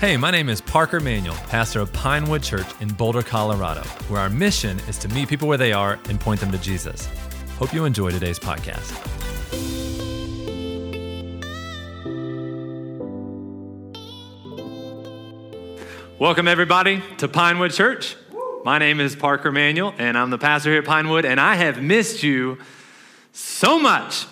Hey, my name is Parker Manuel, pastor of Pinewood Church in Boulder, Colorado, where our mission is to meet people where they are and point them to Jesus. Hope you enjoy today's podcast. Welcome, everybody, to Pinewood Church. My name is Parker Manuel, and I'm the pastor here at Pinewood, and I have missed you so much.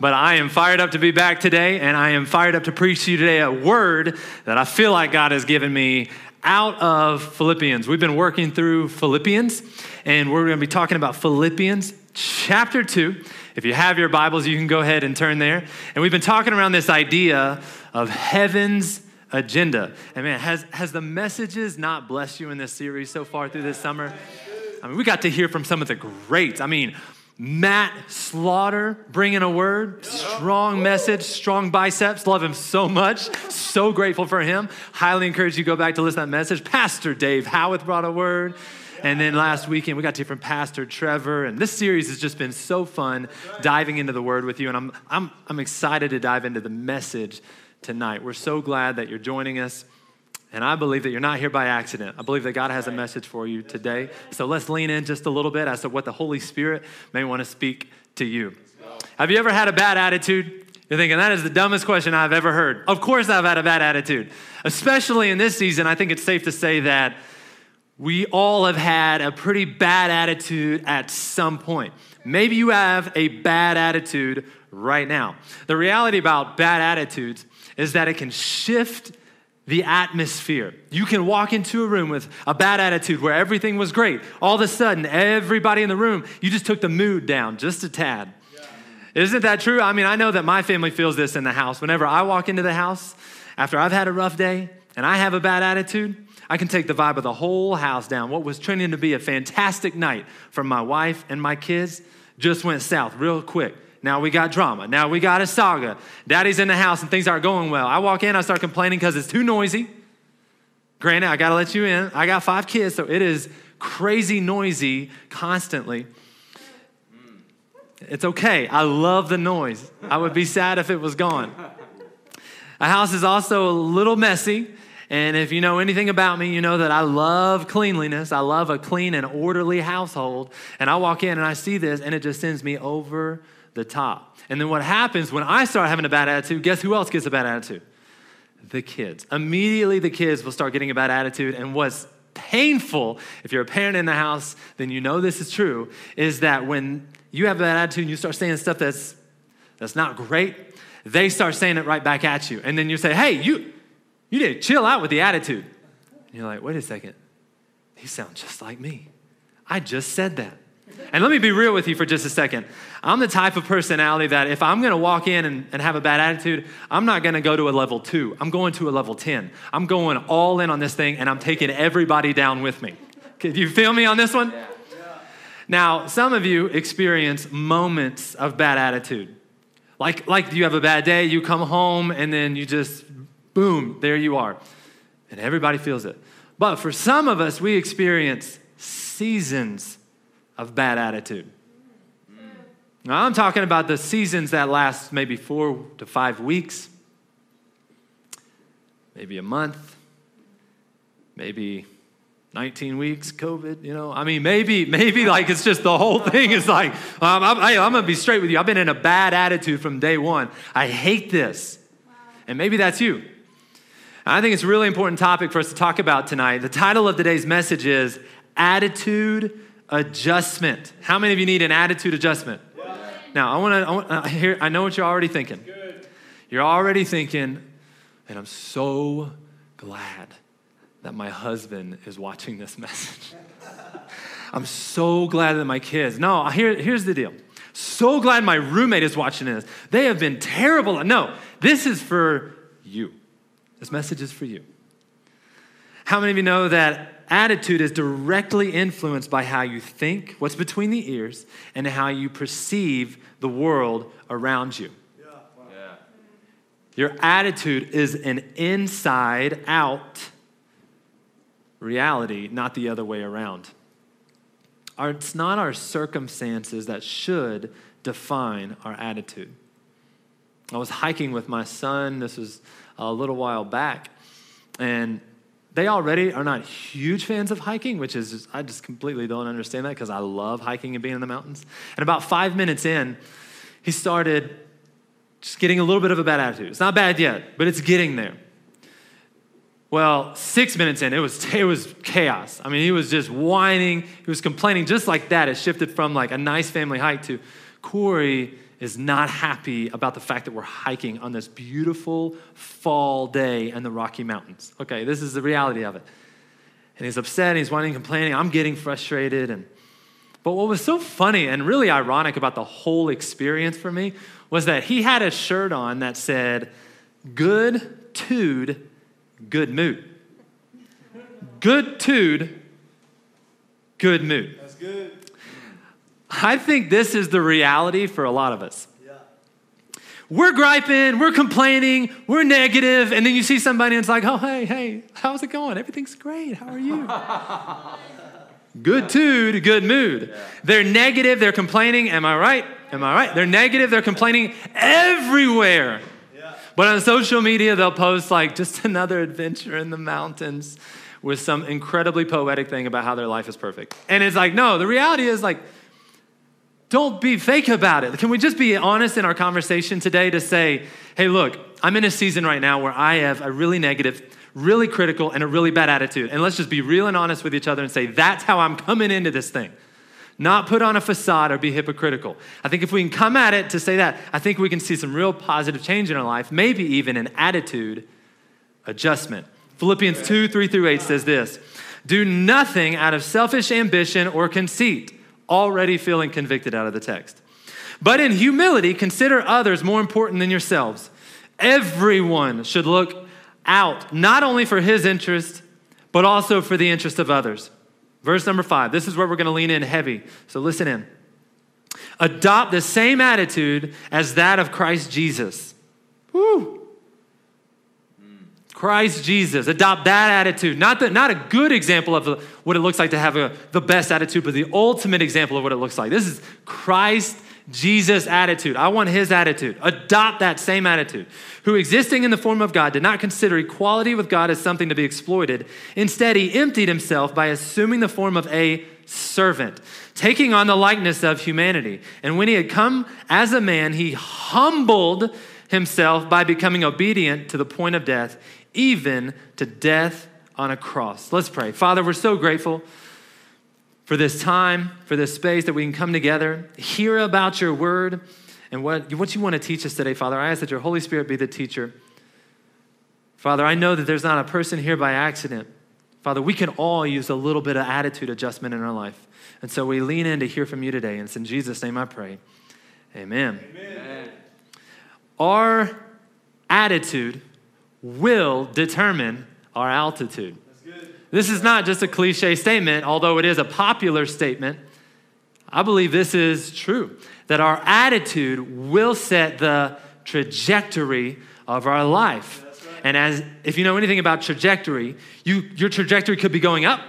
But I am fired up to be back today, and I am fired up to preach to you today a word that I feel like God has given me out of Philippians. We've been working through Philippians, and we're going to be talking about Philippians chapter 2. If you have your Bibles, you can go ahead and turn there. And we've been talking around this idea of heaven's agenda. And man, has, has the messages not blessed you in this series so far through this summer? I mean, we got to hear from some of the greats. I mean, Matt Slaughter bringing a word, strong message, strong biceps. Love him so much. So grateful for him. Highly encourage you go back to listen to that message. Pastor Dave Howitt brought a word. And then last weekend, we got to from Pastor Trevor. And this series has just been so fun diving into the word with you. And I'm, I'm, I'm excited to dive into the message tonight. We're so glad that you're joining us. And I believe that you're not here by accident. I believe that God has a message for you today. So let's lean in just a little bit as to what the Holy Spirit may want to speak to you. Have you ever had a bad attitude? You're thinking, that is the dumbest question I've ever heard. Of course, I've had a bad attitude. Especially in this season, I think it's safe to say that we all have had a pretty bad attitude at some point. Maybe you have a bad attitude right now. The reality about bad attitudes is that it can shift the atmosphere. You can walk into a room with a bad attitude where everything was great. All of a sudden, everybody in the room, you just took the mood down just a tad. Yeah. Isn't that true? I mean, I know that my family feels this in the house. Whenever I walk into the house after I've had a rough day and I have a bad attitude, I can take the vibe of the whole house down. What was trending to be a fantastic night for my wife and my kids just went south real quick. Now we got drama. Now we got a saga. Daddy's in the house and things aren't going well. I walk in, I start complaining because it's too noisy. Granted, I gotta let you in. I got five kids, so it is crazy noisy constantly. It's okay. I love the noise. I would be sad if it was gone. A house is also a little messy. And if you know anything about me, you know that I love cleanliness. I love a clean and orderly household. And I walk in and I see this, and it just sends me over the top. And then what happens when I start having a bad attitude, guess who else gets a bad attitude? The kids. Immediately, the kids will start getting a bad attitude. And what's painful, if you're a parent in the house, then you know this is true, is that when you have bad attitude and you start saying stuff that's, that's not great, they start saying it right back at you. And then you say, hey, you, you to chill out with the attitude. And you're like, wait a second, he sounds just like me. I just said that. And let me be real with you for just a second. I'm the type of personality that if I'm gonna walk in and, and have a bad attitude, I'm not gonna go to a level two. I'm going to a level 10. I'm going all in on this thing and I'm taking everybody down with me. Can you feel me on this one? Yeah. Now, some of you experience moments of bad attitude. Like, like you have a bad day, you come home, and then you just, boom, there you are. And everybody feels it. But for some of us, we experience seasons of bad attitude. Now, I'm talking about the seasons that last maybe four to five weeks, maybe a month, maybe 19 weeks, COVID, you know. I mean, maybe, maybe like it's just the whole thing is like, um, I'm, I, am going to be straight with you. I've been in a bad attitude from day one. I hate this. And maybe that's you. I think it's a really important topic for us to talk about tonight. The title of today's message is Attitude adjustment. How many of you need an attitude adjustment? Yeah. Now, I want to I, hear, I know what you're already thinking. Good. You're already thinking, and I'm so glad that my husband is watching this message. I'm so glad that my kids. No, here, here's the deal. So glad my roommate is watching this. They have been terrible. No, this is for you. This message is for you. How many of you know that attitude is directly influenced by how you think, what's between the ears, and how you perceive the world around you. Yeah. Yeah. Your attitude is an inside out reality, not the other way around. Our, it's not our circumstances that should define our attitude. I was hiking with my son, this was a little while back, and they already are not huge fans of hiking, which is, just, I just completely don't understand that because I love hiking and being in the mountains. And about five minutes in, he started just getting a little bit of a bad attitude. It's not bad yet, but it's getting there. Well, six minutes in, it was, it was chaos. I mean, he was just whining, he was complaining just like that. It shifted from like a nice family hike to Corey is not happy about the fact that we're hiking on this beautiful fall day in the Rocky Mountains. Okay, this is the reality of it. And he's upset, and he's whining, complaining. I'm getting frustrated. And but what was so funny and really ironic about the whole experience for me was that he had a shirt on that said, Good tude, good mood. Good tude, good mood. I think this is the reality for a lot of us. Yeah. We're griping, we're complaining, we're negative, and then you see somebody and it's like, oh, hey, hey, how's it going? Everything's great. How are you? good tude, good mood. Yeah. They're negative, they're complaining. Am I right? Am I right? They're negative, they're complaining everywhere. Yeah. But on social media, they'll post like just another adventure in the mountains with some incredibly poetic thing about how their life is perfect. And it's like, no, the reality is like, don't be fake about it. Can we just be honest in our conversation today to say, hey, look, I'm in a season right now where I have a really negative, really critical, and a really bad attitude. And let's just be real and honest with each other and say, that's how I'm coming into this thing. Not put on a facade or be hypocritical. I think if we can come at it to say that, I think we can see some real positive change in our life, maybe even an attitude adjustment. Philippians 2 3 through 8 says this Do nothing out of selfish ambition or conceit already feeling convicted out of the text. But in humility, consider others more important than yourselves. Everyone should look out not only for his interest, but also for the interest of others. Verse number five, this is where we're going to lean in heavy. So listen in. Adopt the same attitude as that of Christ Jesus. Woo! Christ Jesus. Adopt that attitude. Not, the, not a good example of what it looks like to have a, the best attitude, but the ultimate example of what it looks like. This is Christ Jesus' attitude. I want his attitude. Adopt that same attitude. Who, existing in the form of God, did not consider equality with God as something to be exploited. Instead, he emptied himself by assuming the form of a servant, taking on the likeness of humanity. And when he had come as a man, he humbled himself by becoming obedient to the point of death, even to death on a cross. Let's pray. Father, we're so grateful for this time, for this space that we can come together, hear about your word and what, what you want to teach us today, Father. I ask that your Holy Spirit be the teacher. Father, I know that there's not a person here by accident. Father, we can all use a little bit of attitude adjustment in our life. And so we lean in to hear from you today. And it's in Jesus' name I pray. Amen. Amen. Our attitude will determine our altitude. This is not just a cliche statement, although it is a popular statement. I believe this is true that our attitude will set the trajectory of our life. And as if you know anything about trajectory, you, your trajectory could be going up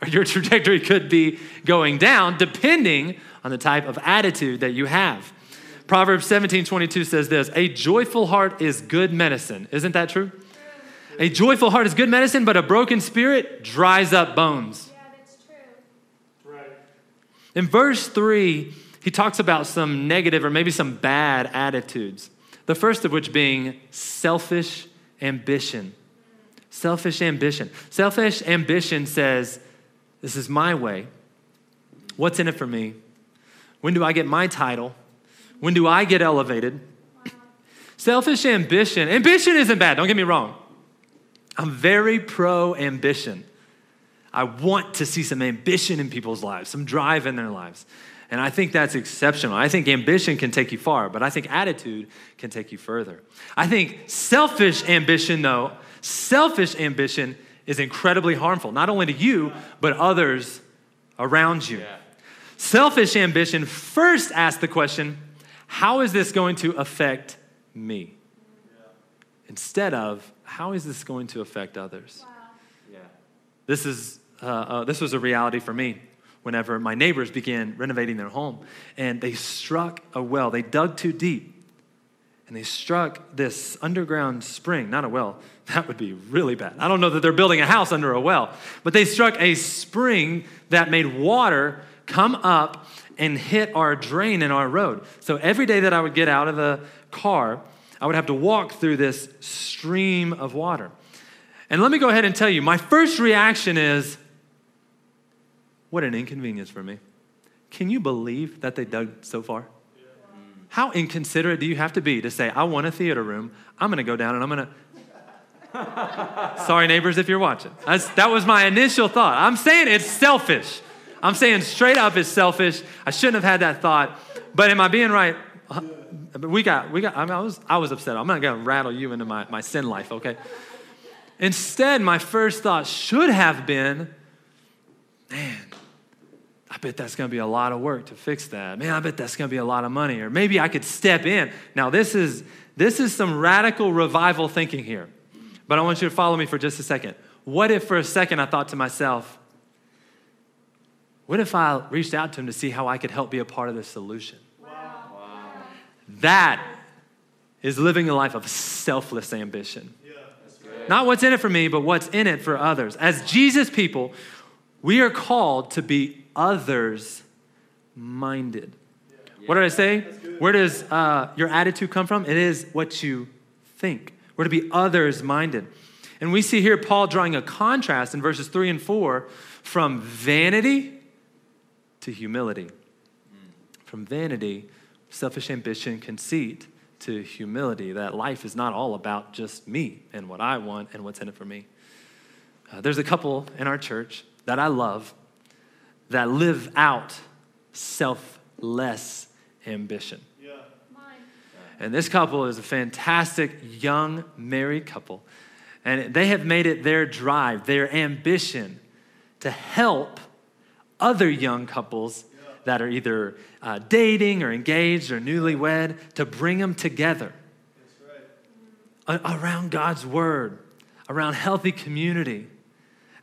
or your trajectory could be going down depending on the type of attitude that you have. Proverbs 17 22 says this A joyful heart is good medicine. Isn't that true? A joyful heart is good medicine, but a broken spirit dries up bones. Yeah, that's true. Right. In verse 3, he talks about some negative or maybe some bad attitudes. The first of which being selfish ambition. Selfish ambition. Selfish ambition says, This is my way. What's in it for me? When do I get my title? When do I get elevated? Wow. Selfish ambition. Ambition isn't bad, don't get me wrong. I'm very pro ambition. I want to see some ambition in people's lives, some drive in their lives. And I think that's exceptional. I think ambition can take you far, but I think attitude can take you further. I think selfish ambition, though, selfish ambition is incredibly harmful, not only to you, but others around you. Yeah. Selfish ambition first asks the question how is this going to affect me? Yeah. Instead of how is this going to affect others? Wow. Yeah. This, is, uh, uh, this was a reality for me whenever my neighbors began renovating their home and they struck a well. They dug too deep and they struck this underground spring, not a well. That would be really bad. I don't know that they're building a house under a well, but they struck a spring that made water come up and hit our drain in our road. So every day that I would get out of the car, I would have to walk through this stream of water. And let me go ahead and tell you, my first reaction is, what an inconvenience for me. Can you believe that they dug so far? How inconsiderate do you have to be to say, I want a theater room, I'm gonna go down and I'm gonna. Sorry, neighbors, if you're watching. That's, that was my initial thought. I'm saying it's selfish. I'm saying straight up it's selfish. I shouldn't have had that thought. But am I being right? But we got, we got, I, mean, I was, I was upset. I'm not gonna rattle you into my, my sin life, okay? Instead, my first thought should have been, man, I bet that's going to be a lot of work to fix that. Man, I bet that's going to be a lot of money. Or maybe I could step in. Now, this is, this is some radical revival thinking here. But I want you to follow me for just a second. What if for a second I thought to myself, what if I reached out to him to see how I could help be a part of the solution? That is living a life of selfless ambition. Yeah, Not what's in it for me, but what's in it for others. As Jesus people, we are called to be others minded. What did I say? Where does uh, your attitude come from? It is what you think. We're to be others minded. And we see here Paul drawing a contrast in verses 3 and 4 from vanity to humility. From vanity, selfish ambition, conceit, to humility, that life is not all about just me and what I want and what's in it for me. Uh, there's a couple in our church that I love that live out selfless ambition. Yeah. And this couple is a fantastic young married couple. And they have made it their drive, their ambition to help other young couples that are either uh, dating or engaged or newlywed to bring them together right. around God's word, around healthy community,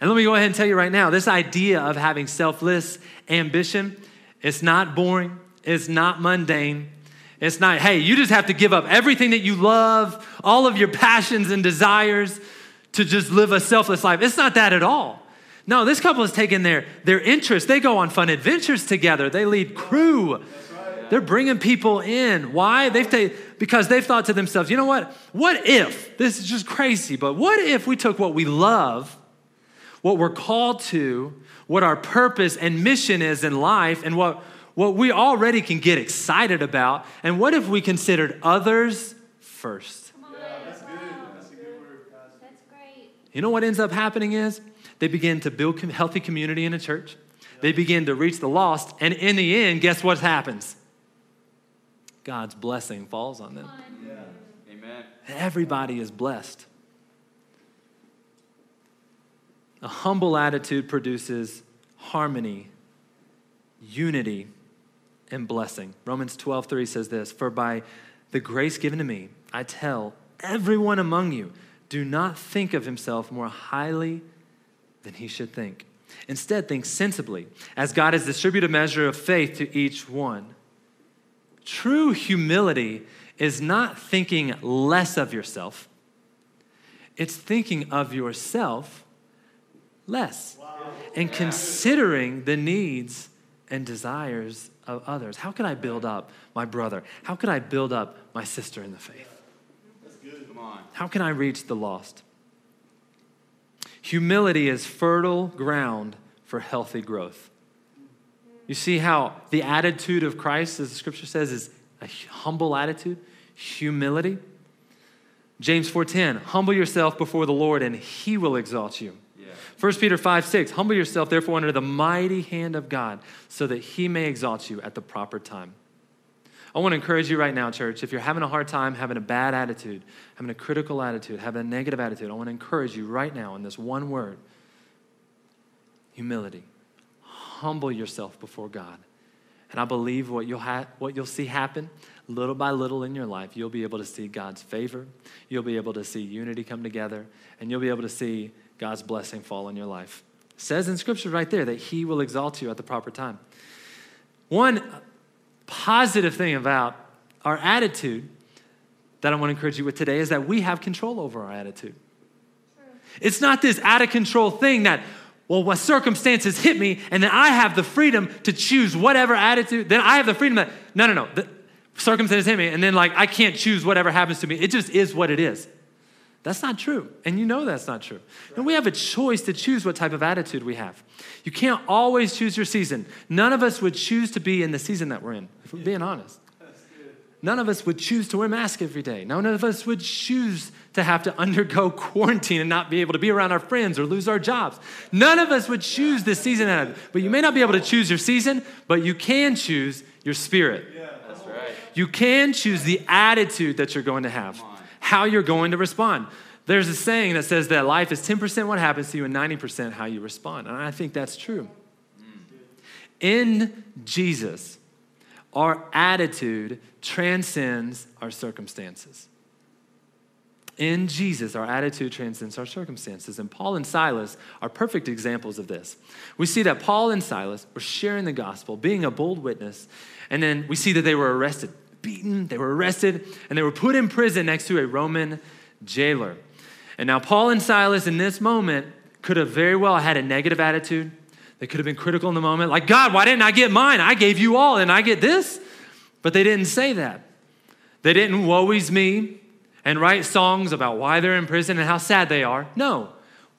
and let me go ahead and tell you right now this idea of having selfless ambition, it's not boring, it's not mundane. It's not, hey, you just have to give up everything that you love, all of your passions and desires to just live a selfless life. It's not that at all. No, this couple has taken their, their interest. They go on fun adventures together. They lead crew. They're bringing people in. Why? They've taken because they've thought to themselves, you know what? What if this is just crazy? But what if we took what we love what we're called to, what our purpose and mission is in life, and what, what we already can get excited about. And what if we considered others first? Yeah, that's good. That's a good word, You know what ends up happening is they begin to build healthy community in a church. They begin to reach the lost, and in the end, guess what happens? God's blessing falls on them. Yeah. Amen. Everybody is blessed. A humble attitude produces harmony, unity, and blessing. Romans 12, 3 says this For by the grace given to me, I tell everyone among you, do not think of himself more highly than he should think. Instead, think sensibly, as God has distributed a measure of faith to each one. True humility is not thinking less of yourself, it's thinking of yourself less and considering the needs and desires of others. How can I build up my brother? How can I build up my sister in the faith? How can I reach the lost? Humility is fertile ground for healthy growth. You see how the attitude of Christ, as the scripture says, is a humble attitude, humility. James 4:10, humble yourself before the Lord and he will exalt you. 1 Peter 5 6, humble yourself therefore under the mighty hand of God so that he may exalt you at the proper time. I want to encourage you right now, church, if you're having a hard time, having a bad attitude, having a critical attitude, having a negative attitude, I want to encourage you right now in this one word humility. Humble yourself before God. And I believe what you'll, ha- what you'll see happen little by little in your life, you'll be able to see God's favor. You'll be able to see unity come together. And you'll be able to see God's blessing fall on your life. It says in Scripture right there that He will exalt you at the proper time. One positive thing about our attitude that I want to encourage you with today is that we have control over our attitude. It's not this out of control thing that, well, what circumstances hit me, and then I have the freedom to choose whatever attitude, then I have the freedom that, no, no, no, the circumstances hit me, and then like I can't choose whatever happens to me. It just is what it is. That's not true. And you know that's not true. And we have a choice to choose what type of attitude we have. You can't always choose your season. None of us would choose to be in the season that we're in, if we're being honest. None of us would choose to wear a mask every day. None of us would choose to have to undergo quarantine and not be able to be around our friends or lose our jobs. None of us would choose this season. But you may not be able to choose your season, but you can choose your spirit. Yeah, that's right. You can choose the attitude that you're going to have, how you're going to respond. There's a saying that says that life is 10% what happens to you and 90% how you respond. And I think that's true. In Jesus, our attitude transcends our circumstances. In Jesus, our attitude transcends our circumstances. And Paul and Silas are perfect examples of this. We see that Paul and Silas were sharing the gospel, being a bold witness, and then we see that they were arrested, beaten, they were arrested, and they were put in prison next to a Roman jailer. And now, Paul and Silas in this moment could have very well had a negative attitude. They could have been critical in the moment, like, God, why didn't I get mine? I gave you all, and I get this. But they didn't say that. They didn't woe's me and write songs about why they're in prison and how sad they are. No.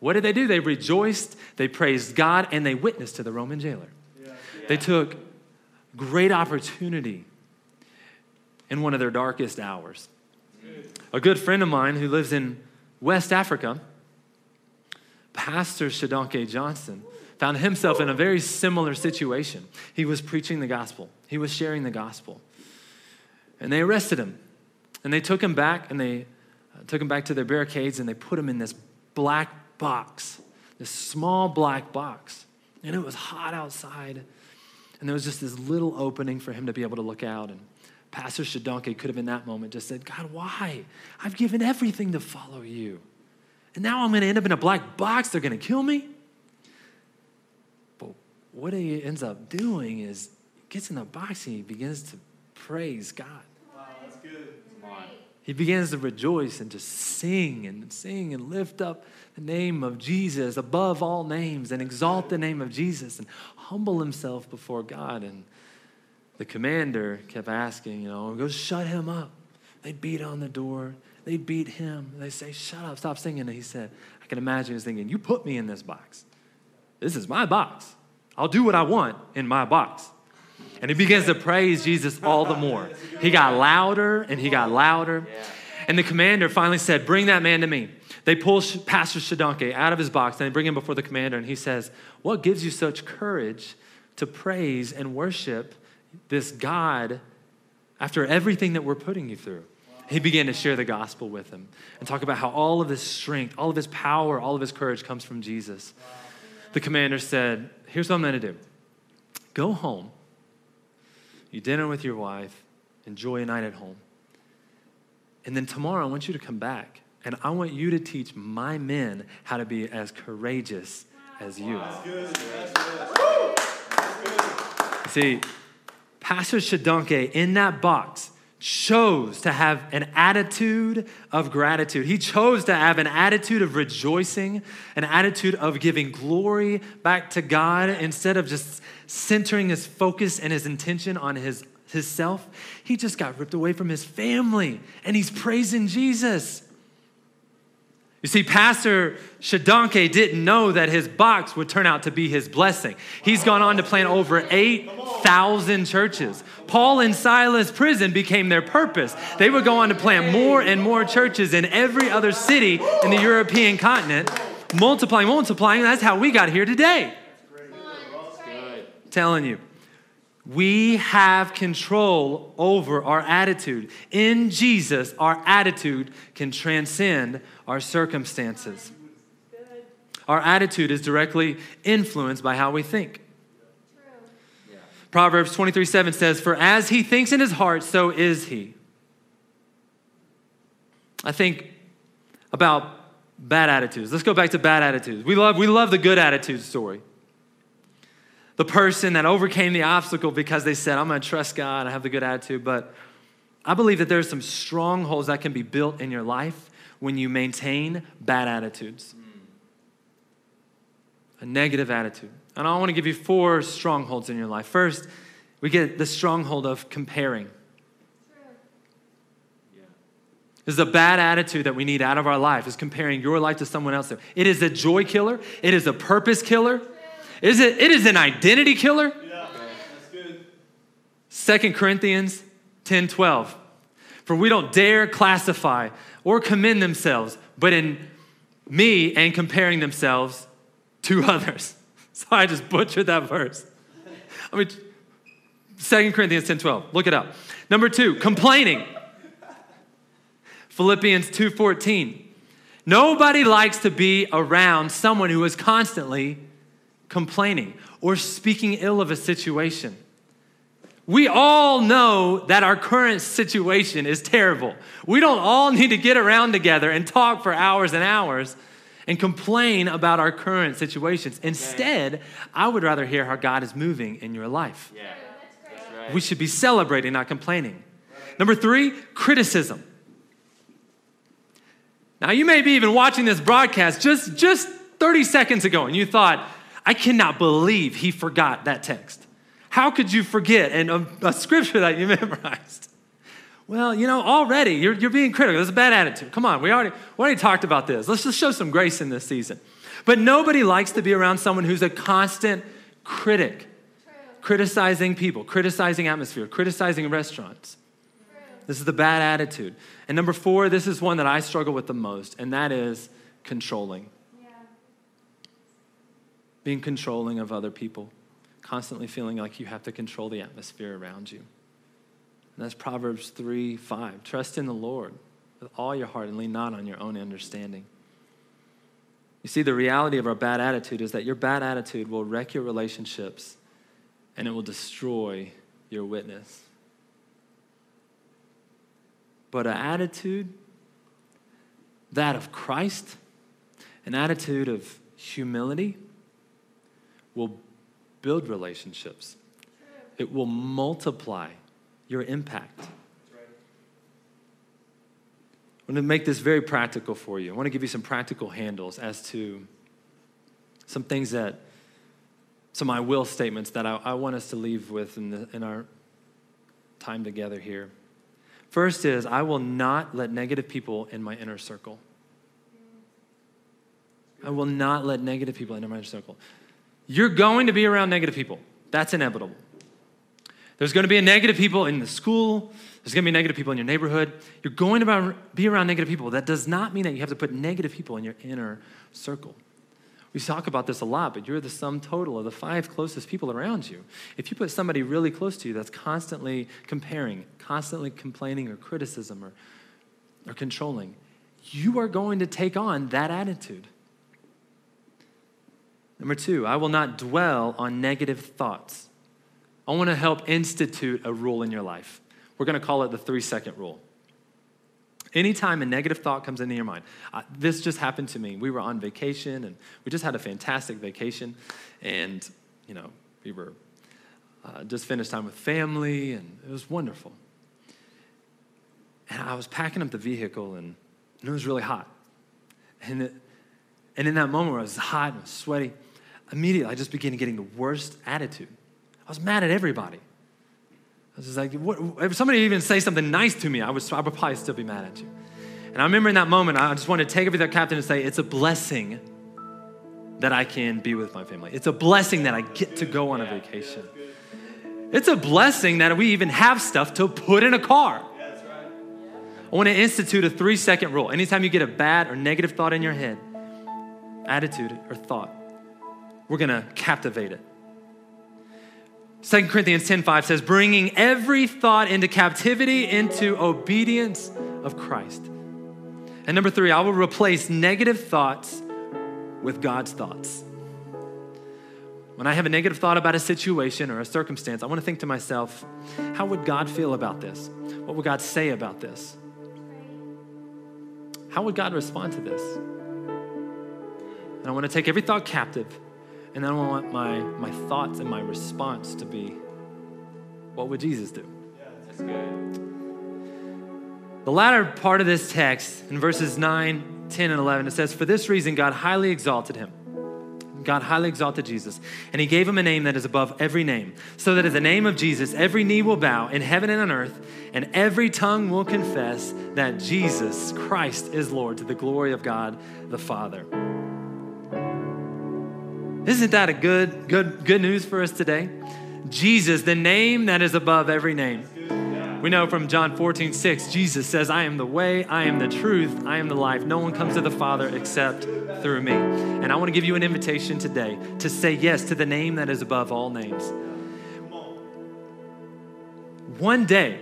What did they do? They rejoiced, they praised God, and they witnessed to the Roman jailer. Yeah. They took great opportunity in one of their darkest hours. A good friend of mine who lives in West Africa, Pastor Shodankeh Johnson, found himself in a very similar situation. He was preaching the gospel, he was sharing the gospel. And they arrested him. And they took him back and they uh, took him back to their barricades and they put him in this black box, this small black box. And it was hot outside. And there was just this little opening for him to be able to look out. And Pastor Shodankeh could have in that moment just said, God, why? I've given everything to follow you. And now I'm going to end up in a black box. They're going to kill me. But what he ends up doing is gets in the box and he begins to praise God. He begins to rejoice and to sing and sing and lift up the name of Jesus above all names and exalt the name of Jesus and humble himself before God. And the commander kept asking, you know, go shut him up. They'd beat on the door. They'd beat him. They say, shut up, stop singing. And he said, I can imagine he was thinking, you put me in this box. This is my box. I'll do what I want in my box. And he begins to praise Jesus all the more. He got louder and he got louder. And the commander finally said, Bring that man to me. They pull Pastor Shodankeh out of his box and they bring him before the commander. And he says, What gives you such courage to praise and worship this God after everything that we're putting you through? He began to share the gospel with him and talk about how all of his strength, all of his power, all of his courage comes from Jesus. The commander said, Here's what I'm going to do go home you dinner with your wife, enjoy a night at home. And then tomorrow, I want you to come back and I want you to teach my men how to be as courageous as you. See, Pastor Shodankeh in that box chose to have an attitude of gratitude. He chose to have an attitude of rejoicing, an attitude of giving glory back to God instead of just centering his focus and his intention on his, his self. He just got ripped away from his family and he's praising Jesus. You see, Pastor Shodankeh didn't know that his box would turn out to be his blessing. He's gone on to plant over 8,000 churches. Paul and Silas prison became their purpose. They would go on to plant more and more churches in every other city in the European continent, multiplying, multiplying. That's how we got here today. Telling you. We have control over our attitude. In Jesus, our attitude can transcend our circumstances. Our attitude is directly influenced by how we think. Proverbs 23 7 says, For as he thinks in his heart, so is he. I think about bad attitudes. Let's go back to bad attitudes. We love, we love the good attitude story the person that overcame the obstacle because they said, I'm going to trust God, I have the good attitude. But I believe that there's some strongholds that can be built in your life when you maintain bad attitudes. A negative attitude. And I want to give you four strongholds in your life. First, we get the stronghold of comparing. This is a bad attitude that we need out of our life, is comparing your life to someone else. It is a joy killer. It is a purpose killer. Is it, it is an identity killer. Yeah, that's good. 2 Corinthians 10 12. For we don't dare classify or commend themselves, but in me and comparing themselves to others. So I just butchered that verse. I mean, 2 Corinthians 10 12. Look it up. Number two, complaining. Philippians 2 14. Nobody likes to be around someone who is constantly complaining or speaking ill of a situation. We all know that our current situation is terrible. We don't all need to get around together and talk for hours and hours and complain about our current situations. Instead, I would rather hear how God is moving in your life. Yeah, right. We should be celebrating, not complaining. Number three, criticism. Now, you may be even watching this broadcast just, just 30 seconds ago, and you thought, I cannot believe he forgot that text. How could you forget and a, a scripture that you memorized? Well, you know, already you're, you're being critical. That's a bad attitude. Come on, we already, we already talked about this. Let's just show some grace in this season. But nobody likes to be around someone who's a constant critic, criticizing people, criticizing atmosphere, criticizing restaurants. This is the bad attitude. And number four, this is one that I struggle with the most, and that is controlling. Being controlling of other people, constantly feeling like you have to control the atmosphere around you. And that's Proverbs 3 5. Trust in the Lord with all your heart and lean not on your own understanding. You see, the reality of our bad attitude is that your bad attitude will wreck your relationships and it will destroy your witness. But an attitude, that of Christ, an attitude of humility, will build relationships. It will multiply your impact. I'm going to make this very practical for you. I want to give you some practical handles as to some things that, some I will statements that I, I want us to leave with in, the, in our time together here. First is, I will not let negative people in my inner circle. I will not let negative people enter my inner circle. You're going to be around negative people. That's inevitable. There's going to be negative people in the school. There's going to be negative people in your neighborhood. You're going to be around negative people. That does not mean that you have to put negative people in your inner circle. We talk about this a lot, but you're the sum total of the five closest people around you. If you put somebody really close to you that's constantly comparing, constantly complaining or criticism or, or controlling, you are going to take on that attitude. Number two, I will not dwell on negative thoughts. I want to help institute a rule in your life. We're going to call it the three second rule. Anytime a negative thought comes into your mind, uh, this just happened to me. We were on vacation and we just had a fantastic vacation. And, you know, we were uh, just finished time with family and it was wonderful. And I was packing up the vehicle and, and it was really hot. And, it, and in that moment where I was hot and sweaty, immediately I just began getting the worst attitude. I was mad at everybody. I was just like, what, if somebody even say something nice to me, I would, I would probably still be mad at you. And I remember in that moment, I just wanted to take over everything captain and say, it's a blessing that I can be with my family. It's a blessing that I get to go on a vacation. It's a blessing that we even have stuff to put in a car. I want to institute a three second rule. Anytime you get a bad or negative thought in your head, attitude or thought, we're going to captivate it. 2 Corinthians 10:5 says, bringing every thought into captivity into obedience of Christ. And number three, I will replace negative thoughts with God's thoughts. When I have a negative thought about a situation or a circumstance, I want to think to myself, how would God feel about this? What would God say about this? How would God respond to this? And I want to take every thought captive and then I want my, my thoughts and my response to be what would Jesus do? Yeah, that's good. The latter part of this text, in verses 9, 10, and 11, it says, For this reason, God highly exalted him. God highly exalted Jesus, and he gave him a name that is above every name, so that at the name of Jesus, every knee will bow in heaven and on earth, and every tongue will confess that Jesus Christ is Lord to the glory of God the Father. Isn't that a good, good, good news for us today? Jesus, the name that is above every name. We know from John 14, 6, Jesus says, I am the way, I am the truth, I am the life. No one comes to the Father except through me. And I want to give you an invitation today to say yes to the name that is above all names. One day,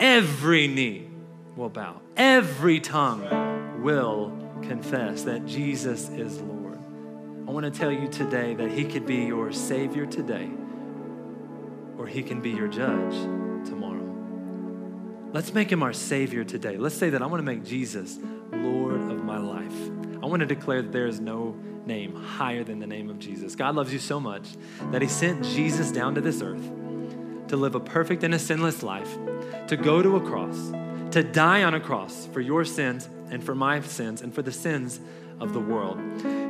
every knee will bow, every tongue will confess that Jesus is Lord. I want to tell you today that He could be your Savior today, or He can be your judge tomorrow. Let's make him our Savior today. Let's say that I want to make Jesus Lord of my life. I want to declare that there is no name higher than the name of Jesus. God loves you so much that he sent Jesus down to this earth to live a perfect and a sinless life, to go to a cross, to die on a cross for your sins and for my sins and for the sins of the world.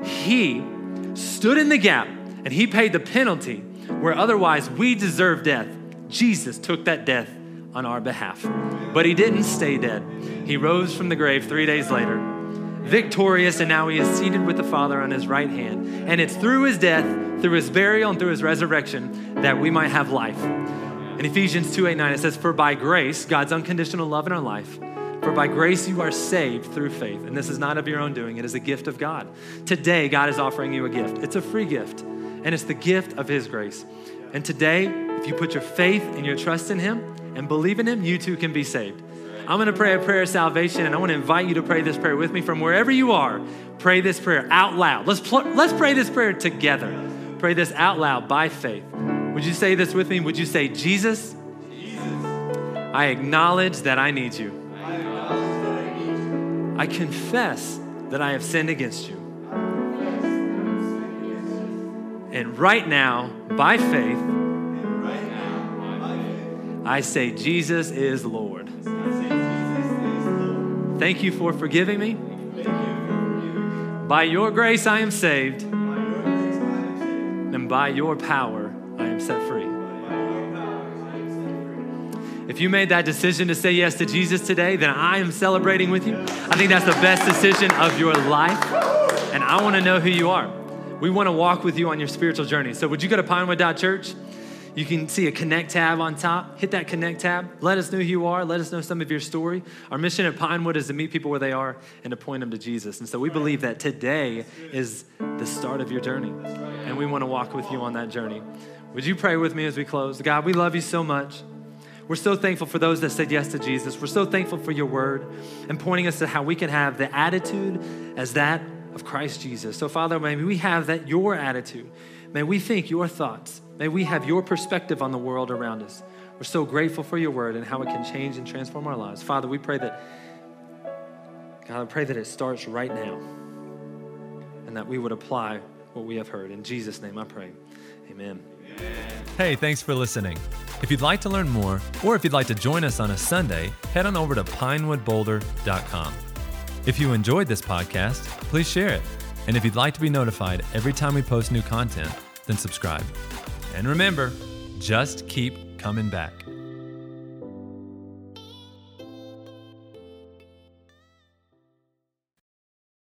He stood in the gap and he paid the penalty where otherwise we deserve death. Jesus took that death on our behalf. But he didn't stay dead. He rose from the grave three days later, victorious, and now he is seated with the Father on his right hand. And it's through his death, through his burial, and through his resurrection that we might have life. In Ephesians 2 8 9, it says, For by grace, God's unconditional love in our life, for by grace you are saved through faith. And this is not of your own doing, it is a gift of God. Today, God is offering you a gift. It's a free gift, and it's the gift of his grace. And today, if you put your faith and your trust in him, and believe in Him, you too can be saved. I'm gonna pray a prayer of salvation, and I wanna invite you to pray this prayer with me from wherever you are. Pray this prayer out loud. Let's, pl- let's pray this prayer together. Pray this out loud by faith. Would you say this with me? Would you say, Jesus, Jesus. I acknowledge that I need you. I, confess that I have sinned against you. And right now, by faith, I say, Jesus is Lord. Thank you for forgiving me. By your grace, I am saved. And by your power, I am set free. If you made that decision to say yes to Jesus today, then I am celebrating with you. I think that's the best decision of your life. And I want to know who you are. We want to walk with you on your spiritual journey. So, would you go to pinewood.church? You can see a connect tab on top. Hit that connect tab. Let us know who you are. Let us know some of your story. Our mission at Pinewood is to meet people where they are and to point them to Jesus. And so we believe that today is the start of your journey. And we want to walk with you on that journey. Would you pray with me as we close? God, we love you so much. We're so thankful for those that said yes to Jesus. We're so thankful for your word and pointing us to how we can have the attitude as that of Christ Jesus. So, Father, may we have that your attitude. May we think your thoughts. May we have your perspective on the world around us. We're so grateful for your word and how it can change and transform our lives. Father, we pray that, God, I pray that it starts right now and that we would apply what we have heard. In Jesus' name I pray. Amen. Hey, thanks for listening. If you'd like to learn more, or if you'd like to join us on a Sunday, head on over to pinewoodboulder.com. If you enjoyed this podcast, please share it. And if you'd like to be notified every time we post new content, then subscribe. And remember, just keep coming back.